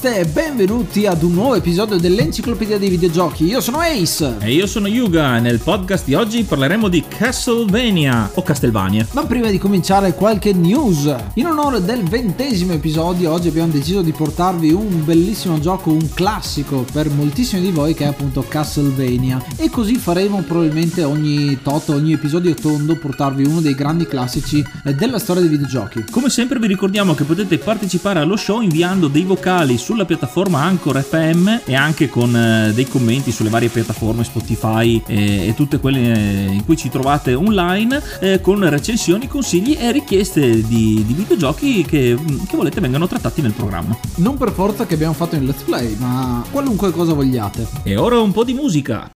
Namaste e benvenuti ad un nuovo episodio dell'Enciclopedia dei Videogiochi. Io sono Ace. E io sono Yuga e nel podcast di oggi parleremo di Castlevania o Castlevania. Ma prima di cominciare qualche news. In onore del ventesimo episodio oggi abbiamo deciso di portarvi un bellissimo gioco, un classico per moltissimi di voi che è appunto Castlevania. E così faremo probabilmente ogni tot, ogni episodio tondo portarvi uno dei grandi classici eh, della storia dei videogiochi. Come sempre vi ricordiamo che potete partecipare allo show inviando dei vocali sulla piattaforma Anchor FM e anche con eh, dei commenti sulle varie piattaforme Spotify e, e tutte quelle eh, in cui ci trovate online eh, con recensioni, consigli e richieste di, di videogiochi che, che volete vengano trattati nel programma. Non per forza che abbiamo fatto in Let's Play, ma qualunque cosa vogliate. E ora un po' di musica.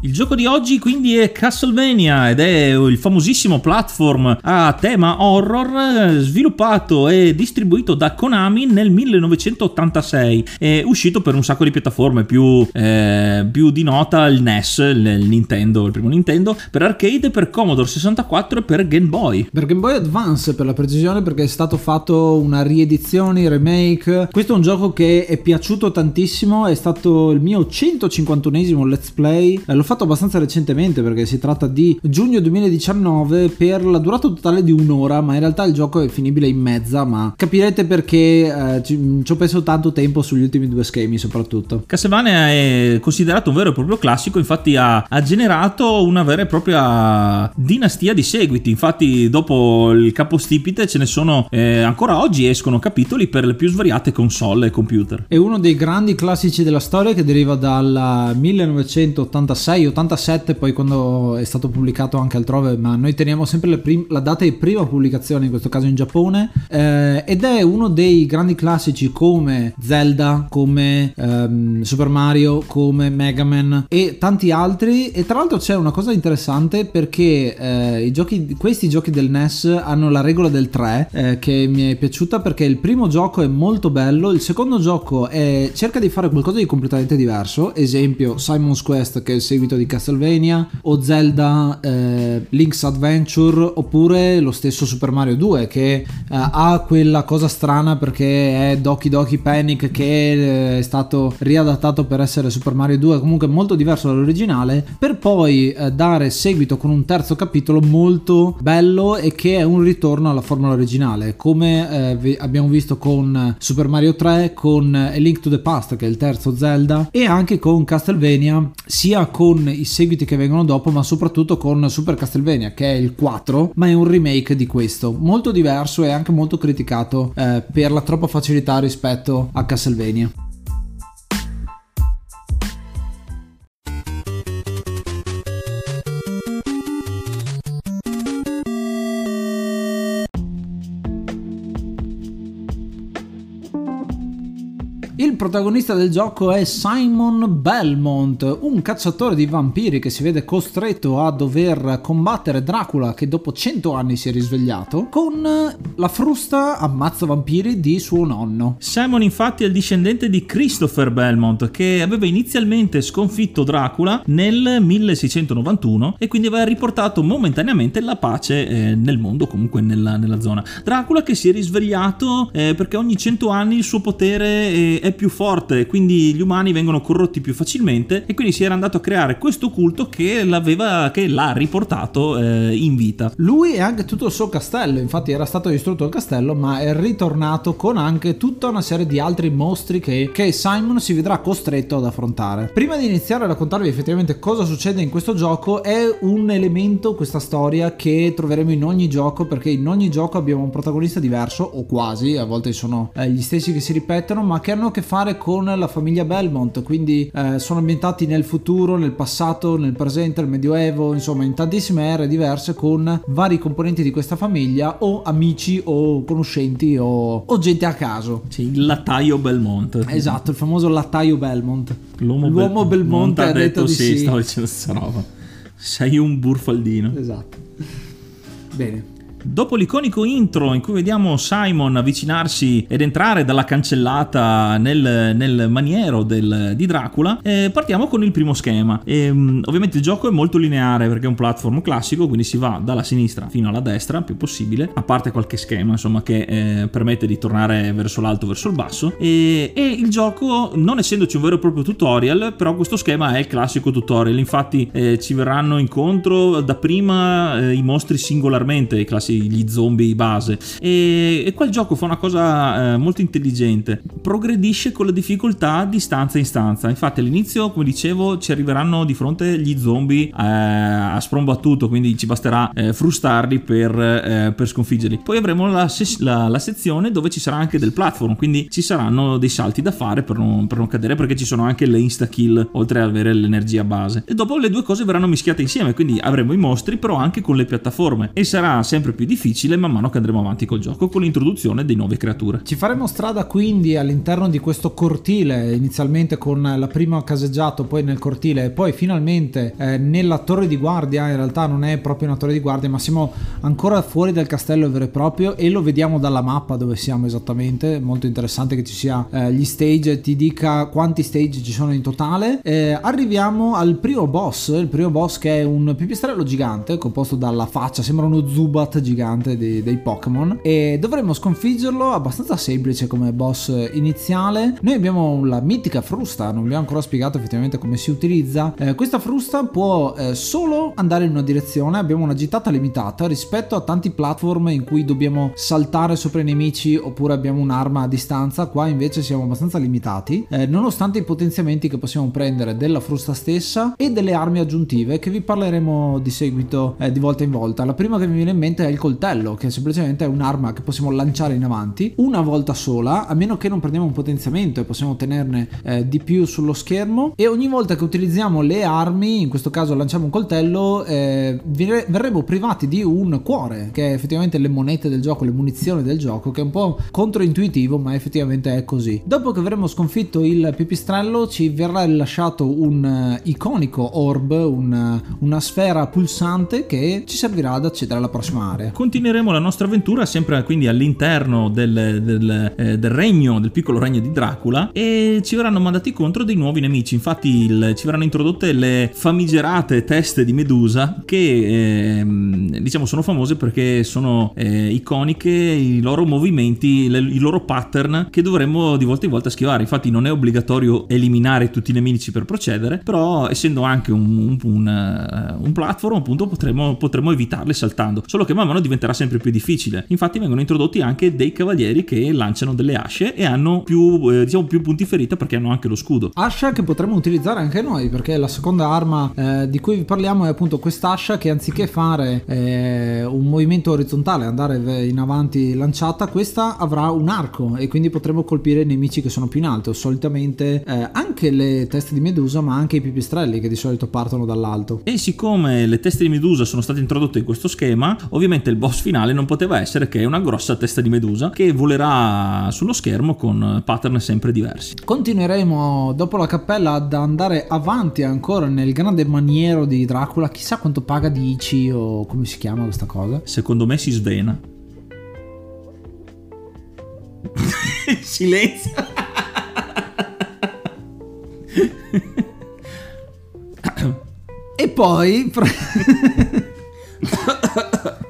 Il gioco di oggi quindi è Castlevania ed è il famosissimo platform a tema horror eh, sviluppato e distribuito da Konami nel 1986. È uscito per un sacco di piattaforme, più, eh, più di nota il NES, il Nintendo, il primo Nintendo, per arcade, per Commodore 64 e per Game Boy. Per Game Boy Advance per la precisione perché è stato fatto una riedizione, remake. Questo è un gioco che è piaciuto tantissimo, è stato il mio 151esimo let's play. L'ho fatto abbastanza recentemente perché si tratta di giugno 2019 per la durata totale di un'ora, ma in realtà il gioco è finibile in mezza, ma capirete perché eh, ci, ci ho perso tanto tempo sugli ultimi due schemi soprattutto. Castlevania è considerato un vero e proprio classico, infatti ha, ha generato una vera e propria dinastia di seguiti, infatti dopo il capostipite ce ne sono eh, ancora oggi escono capitoli per le più svariate console e computer. È uno dei grandi classici della storia che deriva dal 1986 87 poi quando è stato pubblicato anche altrove ma noi teniamo sempre prim- la data di prima pubblicazione in questo caso in Giappone eh, ed è uno dei grandi classici come Zelda come ehm, Super Mario come Mega Man e tanti altri. E tra l'altro c'è una cosa interessante perché eh, giochi, questi giochi del NES hanno la regola del 3 eh, che mi è piaciuta perché il primo gioco è molto bello il secondo gioco è, cerca di fare qualcosa di completamente diverso. Esempio Simon's Quest che è il seguito di Castlevania o Zelda eh, Link's Adventure oppure lo stesso Super Mario 2 che eh, ha quella cosa strana perché è Doki Doki Panic che eh, è stato riadattato per essere Super Mario 2 comunque molto diverso dall'originale per poi eh, dare seguito con un terzo capitolo molto bello e che è un ritorno alla formula originale come eh, abbiamo visto con Super Mario 3 con A Link to the Past che è il terzo Zelda e anche con Castlevania sia con con i seguiti che vengono dopo, ma soprattutto con Super Castlevania, che è il 4, ma è un remake di questo, molto diverso e anche molto criticato eh, per la troppa facilità rispetto a Castlevania. Protagonista del gioco è Simon Belmont, un cacciatore di vampiri che si vede costretto a dover combattere Dracula che dopo 100 anni si è risvegliato con la frusta ammazza vampiri di suo nonno. Simon infatti è il discendente di Christopher Belmont che aveva inizialmente sconfitto Dracula nel 1691 e quindi aveva riportato momentaneamente la pace eh, nel mondo, comunque nella, nella, zona. Dracula che si è risvegliato eh, perché ogni 100 anni il suo potere è più forte, quindi gli umani vengono corrotti più facilmente e quindi si era andato a creare questo culto che, l'aveva, che l'ha riportato eh, in vita. Lui e anche tutto il suo castello, infatti era stato distrutto il castello ma è ritornato con anche tutta una serie di altri mostri che, che Simon si vedrà costretto ad affrontare. Prima di iniziare a raccontarvi effettivamente cosa succede in questo gioco è un elemento, questa storia che troveremo in ogni gioco perché in ogni gioco abbiamo un protagonista diverso o quasi, a volte sono eh, gli stessi che si ripetono ma che hanno a che fare fare con la famiglia Belmont, quindi eh, sono ambientati nel futuro, nel passato, nel presente, nel medioevo, insomma in tantissime ere diverse con vari componenti di questa famiglia o amici o conoscenti o, o gente a caso. Sì, il lattaio Belmont. Esatto, il famoso lattaio Belmont. L'uomo, L'uomo Bel- Belmonte ha detto di sì. stavo dicendo questa roba. Sei un burfaldino. Esatto. Bene. Dopo l'iconico intro in cui vediamo Simon avvicinarsi ed entrare dalla cancellata nel, nel maniero del, di Dracula, eh, partiamo con il primo schema. E, um, ovviamente il gioco è molto lineare perché è un platform classico, quindi si va dalla sinistra fino alla destra, più possibile, a parte qualche schema insomma che eh, permette di tornare verso l'alto, verso il basso. E, e, il gioco, non essendoci un vero e proprio tutorial, però questo schema è il classico tutorial. Infatti eh, ci verranno incontro dapprima eh, i mostri singolarmente, i classici gli zombie base. E, e qua il gioco fa una cosa eh, molto intelligente: progredisce con la difficoltà di stanza in stanza. Infatti, all'inizio, come dicevo, ci arriveranno di fronte gli zombie eh, a sprombattuto, quindi ci basterà eh, frustarli per, eh, per, sconfiggerli. Poi avremo la, la, la, sezione dove ci sarà anche del platform, quindi ci saranno dei salti da fare per non, per non cadere, perché ci sono anche le insta kill oltre ad avere l'energia base. E dopo le due cose verranno mischiate insieme, quindi avremo i mostri, però anche con le piattaforme. E sarà sempre più difficile man mano che andremo avanti col gioco con l'introduzione di nuove creature. Ci faremo strada quindi all'interno di questo cortile, inizialmente con la prima caseggiato, poi nel cortile e poi finalmente eh, nella torre di guardia. In realtà non è proprio una torre di guardia, ma siamo ancora fuori dal castello vero e proprio e lo vediamo dalla mappa dove siamo esattamente. Molto interessante che ci sia eh, gli stage, ti dica quanti stage ci sono in totale. Eh, arriviamo al primo boss, il primo boss che è un pipistrello gigante composto dalla faccia, sembra uno Zubat gigante gigante dei, dei Pokémon e dovremmo sconfiggerlo abbastanza semplice come boss iniziale. Noi abbiamo la mitica frusta, non vi ho ancora spiegato effettivamente come si utilizza. Eh, questa frusta può eh, solo andare in una direzione, abbiamo una gittata limitata rispetto a tanti platform in cui dobbiamo saltare sopra i nemici oppure abbiamo un'arma a distanza, qua invece siamo abbastanza limitati, eh, nonostante i potenziamenti che possiamo prendere della frusta stessa e delle armi aggiuntive che vi parleremo di seguito eh, di volta in volta. La prima che mi viene in mente è il coltello, che semplicemente è un'arma che possiamo lanciare in avanti una volta sola, a meno che non prendiamo un potenziamento e possiamo tenerne eh, di più sullo schermo. E ogni volta che utilizziamo le armi, in questo caso lanciamo un coltello, eh, verremo privati di un cuore, che è effettivamente le monete del gioco, le munizioni del gioco, che è un po' controintuitivo, ma effettivamente è così. Dopo che avremo sconfitto il pipistrello, ci verrà rilasciato un uh, iconico orb, un, uh, una sfera pulsante che ci servirà ad accedere alla prossima area continueremo la nostra avventura sempre quindi all'interno del, del, eh, del, regno, del piccolo regno di Dracula e ci verranno mandati contro dei nuovi nemici. Infatti il, ci verranno introdotte le famigerate teste di Medusa che eh, diciamo sono famose perché sono eh, iconiche i loro movimenti, le, i loro pattern che dovremmo di volta in volta schivare. Infatti non è obbligatorio eliminare tutti i nemici per procedere, però essendo anche un, un, un, eh, un platform appunto potremo, potremo evitarle saltando. Solo che man mano diventerà sempre più difficile. Infatti vengono introdotti anche dei cavalieri che lanciano delle asce e hanno più, eh, diciamo, più punti ferita perché hanno anche lo scudo. Ascia che potremmo utilizzare anche noi perché la seconda arma eh, di cui vi parliamo è appunto quest'ascia che anziché fare eh, un movimento orizzontale, andare in avanti lanciata, questa avrà un arco e quindi potremo colpire i nemici che sono più in alto. Solitamente eh, anche le teste di Medusa ma anche i pipistrelli che di solito partono dall'alto. E siccome le teste di Medusa sono state introdotte in questo schema, ovviamente il boss finale non poteva essere che una grossa testa di medusa che volerà sullo schermo con pattern sempre diversi. Continueremo dopo la cappella ad andare avanti ancora nel grande maniero di Dracula, chissà quanto paga di ICI o come si chiama questa cosa. Secondo me si svena. Silenzio. e poi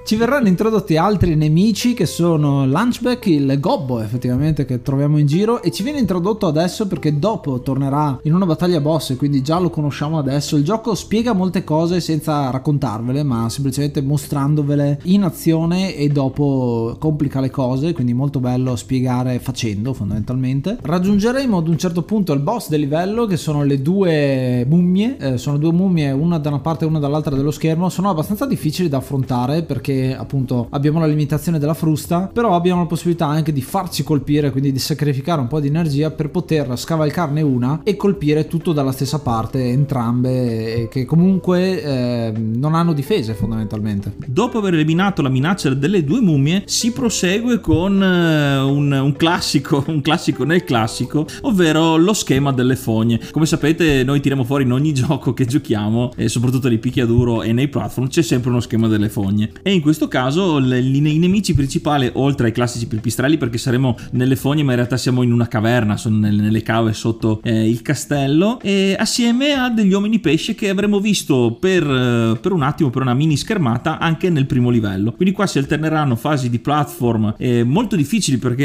ci verranno introdotti altri nemici che sono Lunchback, il gobbo effettivamente che troviamo in giro e ci viene introdotto adesso perché dopo tornerà in una battaglia boss quindi già lo conosciamo adesso. Il gioco spiega molte cose senza raccontarvele ma semplicemente mostrandovele in azione e dopo complica le cose, quindi molto bello spiegare facendo fondamentalmente. Raggiungeremo ad un certo punto il boss del livello che sono le due mummie, eh, sono due mummie una da una parte e una dall'altra dello schermo, sono abbastanza difficili da affrontare perché appunto abbiamo la limitazione della frusta, però abbiamo la possibilità anche di farci colpire, quindi di sacrificare un po' di energia per poter scavalcarne una e colpire tutto dalla stessa parte, entrambe, che comunque eh, non hanno difese fondamentalmente. Dopo aver eliminato la minaccia delle due mummie, si prosegue con uh, un, un, classico, un classico nel classico, ovvero lo schema delle fogne. Come sapete, noi tiriamo fuori in ogni gioco che giochiamo, e soprattutto nei picchiaduro e nei platform, c'è sempre uno schema delle fogne. E in questo caso i nemici principali, oltre ai classici pipistrelli, perché saremo nelle fogne, ma in realtà siamo in una caverna, sono nelle, cave sotto eh, il castello, e assieme a degli uomini pesce che avremo visto per, eh, per un attimo, per una mini schermata, anche nel primo livello. Quindi qua si alterneranno fasi di platform eh, molto difficili perché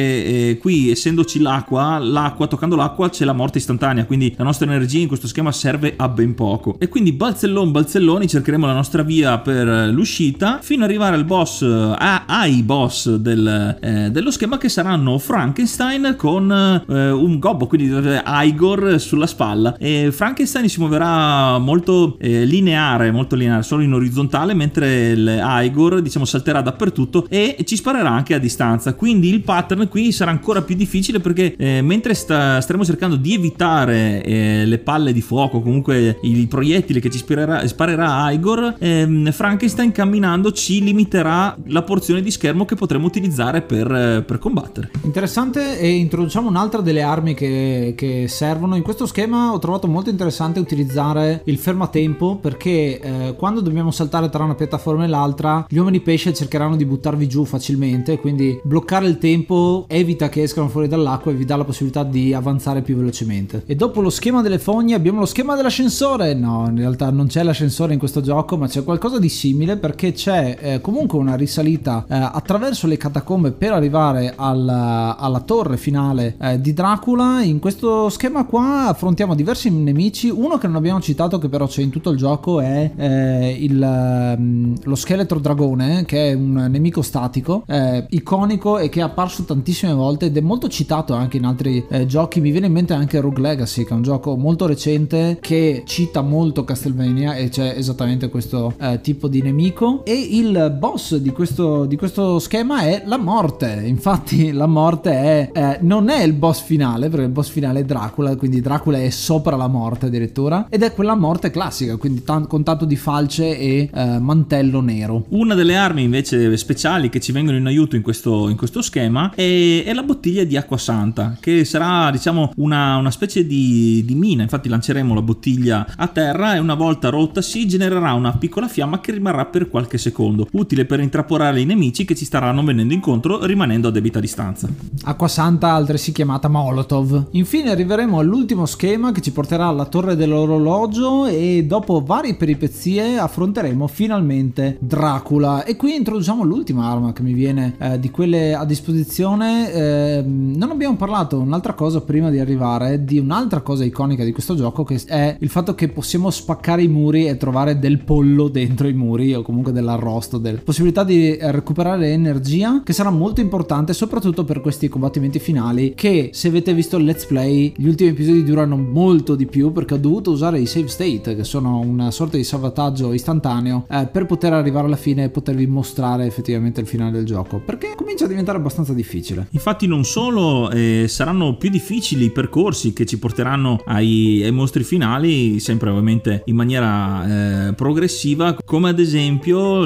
eh, qui essendoci l'acqua, l'acqua toccando l'acqua c'è la morte istantanea, quindi la nostra energia in questo schema serve a ben poco. E quindi balzellon balzelloni cercheremo la nostra via per l'uscita fino ad arrivare al boss, a, ai boss del, eh, dello schema che saranno Frankenstein con eh, un gobbo, quindi Igor sulla spalla. E Frankenstein si muoverà molto eh, lineare, molto lineare, solo in orizzontale, mentre il Igor diciamo salterà dappertutto e ci sparerà anche a distanza. Quindi il pattern qui sarà ancora più difficile perché eh, mentre sta, staremo cercando di evitare eh, le palle di fuoco, comunque i proiettili che ci sparerà, sparerà Igor, ehm, Frankenstein camminando ci limiterà la porzione di schermo che potremo utilizzare per, per combattere. Interessante e introduciamo un'altra delle armi che, che, servono. In questo schema ho trovato molto interessante utilizzare il fermatempo perché eh, quando dobbiamo saltare tra una piattaforma e l'altra gli uomini pesce cercheranno di buttarvi giù facilmente, quindi bloccare il tempo evita che escano fuori dall'acqua e vi dà la possibilità di avanzare più velocemente. E dopo lo schema delle fogne abbiamo lo schema dell'ascensore. No, in realtà non c'è l'ascensore in questo gioco, ma c'è qualcosa di simile perché c'è eh, comunque una risalita eh, attraverso le catacombe per arrivare al, alla torre finale eh, di Dracula. In questo schema qua affrontiamo diversi nemici. Uno che non abbiamo citato, che però c'è in tutto il gioco, è eh, il, mm, lo scheletro dragone, che è un nemico statico, eh, iconico e che è apparso tantissime volte ed è molto citato anche in altri eh, giochi. Mi viene in mente anche Rogue Legacy, che è un gioco molto recente che cita molto Castlevania e c'è esattamente questo eh, tipo di nemico. E il boss di questo, di questo schema è la morte. Infatti, la morte è, eh, non è il boss finale, perché il boss finale è Dracula, quindi Dracula è sopra la morte addirittura, ed è quella morte classica, quindi t- con tanto di falce e eh, mantello nero. Una delle armi invece speciali che ci vengono in aiuto in questo, in questo schema è, è, la bottiglia di acqua santa, che sarà diciamo una, una specie di, di mina, infatti lanceremo la bottiglia a terra e una volta rotta si genererà una piccola fiamma che rimarrà per qualche secondo, utile per intrapolare i nemici che ci staranno venendo incontro rimanendo a debita distanza. Acqua santa altresì chiamata Molotov. Infine arriveremo all'ultimo schema che ci porterà alla torre dell'orologio e dopo varie peripezie affronteremo finalmente Dracula e qui introduciamo l'ultima arma che mi viene eh, di quelle a disposizione. Eh, non abbiamo parlato un'altra cosa prima di arrivare di un'altra cosa iconica di questo gioco che è il fatto che possiamo spaccare i muri e trovare del pollo dentro i muri o comunque dell'arrosto, della possibilità di recuperare energia che sarà molto importante soprattutto per questi combattimenti finali che se avete visto il let's play gli ultimi episodi durano molto di più perché ho dovuto usare i save state che sono una sorta di salvataggio istantaneo eh, per poter arrivare alla fine e potervi mostrare effettivamente il finale del gioco perché comincia a diventare abbastanza difficile. Infatti non solo eh, saranno più difficili i percorsi che ci porteranno ai, ai mostri finali sempre ovviamente in maniera eh, progressiva come ad esempio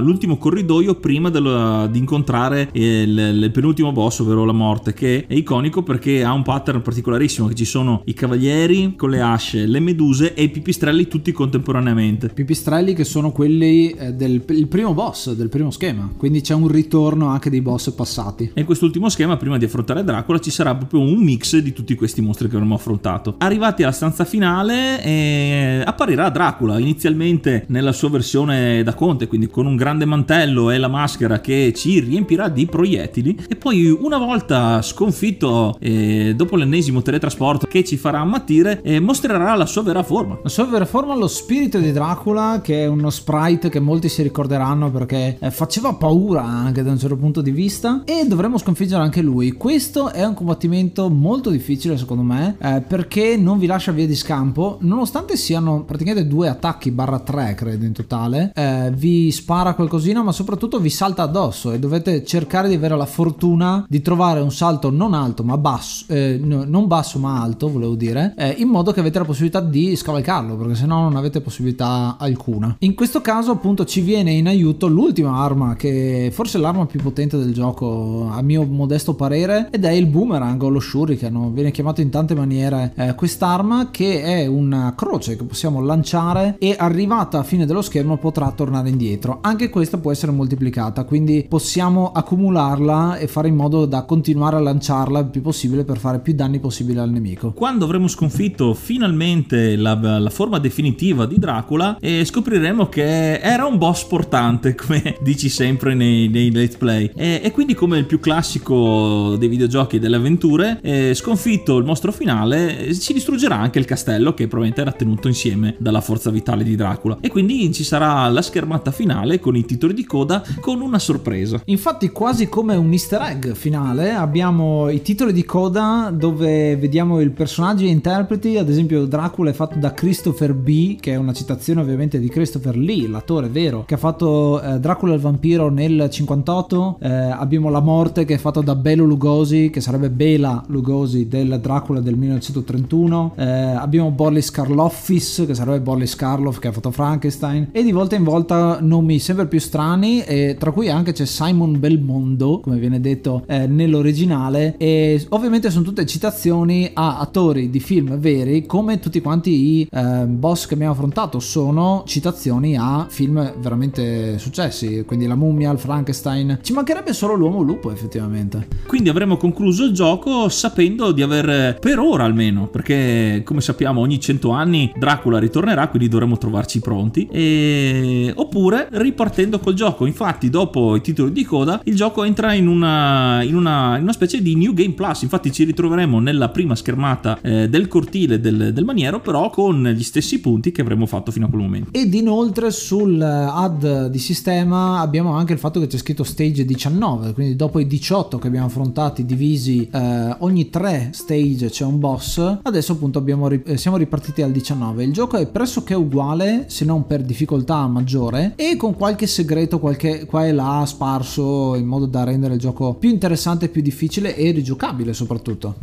l'ultimo corridoio prima di incontrare il, il penultimo boss ovvero la morte che è iconico perché ha un pattern particolarissimo che ci sono i cavalieri con le asce le meduse e i pipistrelli tutti contemporaneamente. Pipistrelli che sono quelli eh, del primo boss del primo schema quindi c'è un ritorno anche dei boss passati. E in quest'ultimo schema prima di affrontare Dracula ci sarà proprio un mix di tutti questi mostri che avremo affrontato. Arrivati alla stanza finale eh, apparirà Dracula inizialmente nella sua versione da conte quindi con un grande mantello e la maschera che ci riempirà di proiettili. E poi una volta sconfitto eh, dopo l'ennesimo teletrasporto che ci farà ammattire eh, mostrerà la sua vera forma. La sua vera forma lo spirito di Dracula che è uno sprite che molti si ricorderanno perché eh, faceva paura anche da un certo punto di vista. E dovremo sconfiggere anche lui. Questo è un combattimento molto difficile secondo me eh, perché non vi lascia via di scampo. Nonostante siano praticamente due attacchi barra tre credo in totale eh, vi spara spara qualcosina, ma soprattutto vi salta addosso e dovete cercare di avere la fortuna di trovare un salto non alto ma basso, eh, no, non basso ma alto, volevo dire, eh, in modo che avete la possibilità di scavalcarlo, perché se no non avete possibilità alcuna. In questo caso appunto ci viene in aiuto l'ultima arma, che forse è l'arma più potente del gioco a mio modesto parere, ed è il boomerang o lo shuriken, viene chiamato in tante maniere eh, quest'arma che è una croce che possiamo lanciare e arrivata a fine dello schermo potrà tornare indietro. Anche questa può essere moltiplicata, quindi possiamo accumularla e fare in modo da continuare a lanciarla il più possibile per fare più danni possibile al nemico. Quando avremo sconfitto finalmente la, la forma definitiva di Dracula e scopriremo che era un boss portante, come dici sempre nei, nei let's play. E, e, quindi come il più classico dei videogiochi e delle avventure, eh, sconfitto il mostro finale, ci distruggerà anche il castello che probabilmente era tenuto insieme dalla forza vitale di Dracula. E quindi ci sarà la schermata finale con i titoli di coda con una sorpresa. Infatti quasi come un easter egg finale abbiamo i titoli di coda dove vediamo i personaggi e interpreti, ad esempio Dracula è fatto da Christopher B, che è una citazione ovviamente di Christopher Lee, l'attore vero, che ha fatto eh, Dracula il vampiro nel 58, eh, abbiamo La morte che è fatto da Belo Lugosi, che sarebbe Bela Lugosi del Dracula del 1931, eh, abbiamo Boris Karloffis, che sarebbe Boris Karloff che ha fatto Frankenstein, e di volta in volta nomi sempre più strani, e tra cui anche c'è Simon Belmondo, come viene detto eh, nell'originale, e ovviamente sono tutte citazioni a attori di film veri, come tutti quanti i eh, boss che abbiamo affrontato sono citazioni a film veramente successi, quindi la mummia, il Frankenstein. Ci mancherebbe solo l'uomo lupo, effettivamente. Quindi avremo concluso il gioco sapendo di aver, per ora almeno, perché come sappiamo ogni 100 anni Dracula ritornerà, quindi dovremo trovarci pronti, e... oppure ripartendo col gioco. Infatti, dopo i titoli di coda, il gioco entra in una, in una, in una specie di New Game Plus. Infatti, ci ritroveremo nella prima schermata eh, del cortile del, del, maniero, però con gli stessi punti che avremmo fatto fino a quel momento. Ed inoltre sul add di sistema abbiamo anche il fatto che c'è scritto stage 19, quindi dopo i 18 che abbiamo affrontati divisi eh, ogni 3 stage c'è un boss, adesso appunto abbiamo, eh, siamo ripartiti al 19. Il gioco è pressoché uguale, se non per difficoltà maggiore, e con qualche segreto qualche qua e là sparso in modo da rendere il gioco più interessante, più difficile e rigiocabile soprattutto.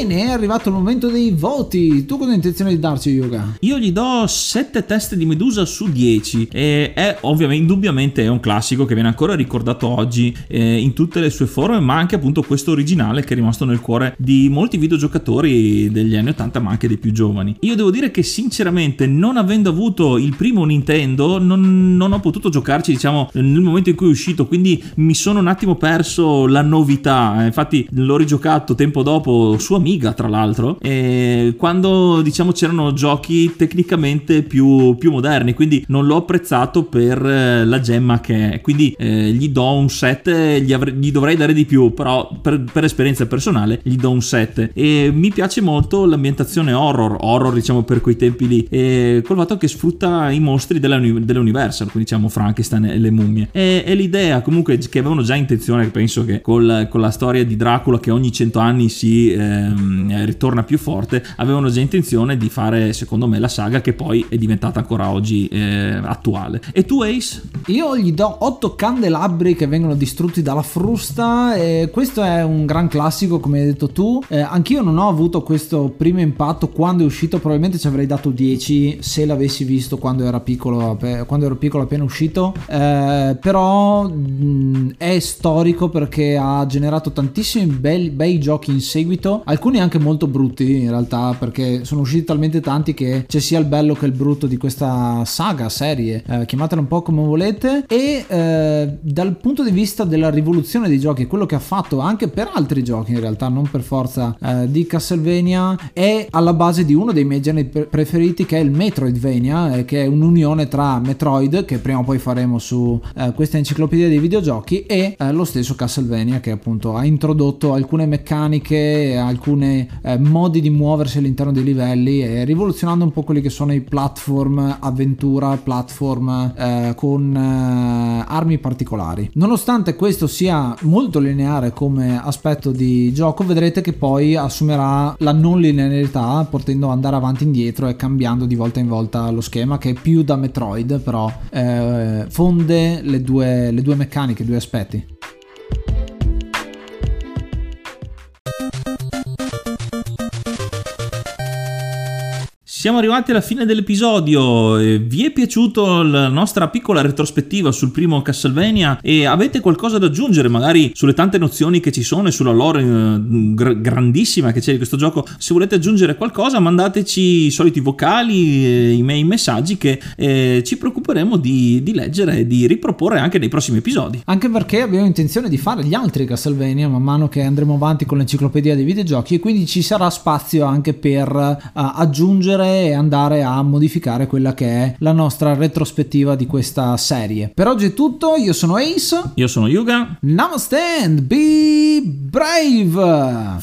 Bene, è arrivato il momento dei voti. Tu cosa hai intenzione di darci, Yoga? Io gli do 7 teste di Medusa su 10. E è ovviamente, indubbiamente, è un classico che viene ancora ricordato oggi eh, in tutte le sue forme, ma anche appunto questo originale che è rimasto nel cuore di molti videogiocatori degli anni 80, ma anche dei più giovani. Io devo dire che, sinceramente, non avendo avuto il primo Nintendo, non, non ho potuto giocarci, diciamo, nel momento in cui è uscito, quindi mi sono un attimo perso la novità. Infatti, l'ho rigiocato tempo dopo su Amiga tra l'altro quando diciamo c'erano giochi tecnicamente più, più moderni quindi non l'ho apprezzato per eh, la gemma che è. Quindi eh, gli do un 7 gli, avrei, gli, dovrei dare di più però per, per, esperienza personale gli do un 7 e mi piace molto l'ambientazione horror horror diciamo per quei tempi lì e col fatto che sfrutta i mostri della, dell'Universal quindi diciamo Frankenstein e le mummie. E, e l'idea comunque che avevano già intenzione penso che col, con la storia di Dracula che ogni 100 anni si eh, Ehm, ritorna più forte, avevano già intenzione di fare, secondo me, la saga che poi è diventata ancora oggi eh, attuale. E tu, Ace? Io gli do 8 candelabri che vengono distrutti dalla frusta. E questo è un gran classico, come hai detto tu. Eh, anch'io non ho avuto questo primo impatto quando è uscito. Probabilmente ci avrei dato 10 se l'avessi visto quando era piccolo, quando ero piccolo appena uscito. Eh, però mh, è storico perché ha generato tantissimi bei, bei giochi in seguito. Alcuni alcuni anche molto brutti in realtà perché sono usciti talmente tanti che c'è sia il bello che il brutto di questa saga, serie, eh, chiamatela un po' come volete. E eh, dal punto di vista della rivoluzione dei giochi, quello che ha fatto anche per altri giochi in realtà, non per forza eh, di Castlevania, è alla base di uno dei miei generi preferiti che è il Metroidvania, eh, che è un'unione tra Metroid, che prima o poi faremo su eh, questa enciclopedia dei videogiochi, e eh, lo stesso Castlevania che appunto ha introdotto alcune meccaniche, alcuni modi di muoversi all'interno dei livelli e rivoluzionando un po' quelli che sono i platform avventura, platform eh, con eh, armi particolari. Nonostante questo sia molto lineare come aspetto di gioco, vedrete che poi assumerà la non linearità, potendo andare avanti e indietro e cambiando di volta in volta lo schema, che è più da Metroid, però eh, fonde le due, le due meccaniche, due aspetti. Siamo arrivati alla fine dell'episodio. Vi è piaciuta la nostra piccola retrospettiva sul primo Castlevania e avete qualcosa da aggiungere magari sulle tante nozioni che ci sono e sulla lore eh, grandissima che c'è di questo gioco? Se volete aggiungere qualcosa mandateci i soliti vocali, i miei messaggi che eh, ci preoccuperemo di, di, leggere e di riproporre anche nei prossimi episodi. Anche perché abbiamo intenzione di fare gli altri Castlevania man mano che andremo avanti con l'enciclopedia dei videogiochi e quindi ci sarà spazio anche per uh, aggiungere e andare a modificare quella che è la nostra retrospettiva di questa serie. Per oggi è tutto, io sono Ace. Io sono Yuga. Namaste and be brave!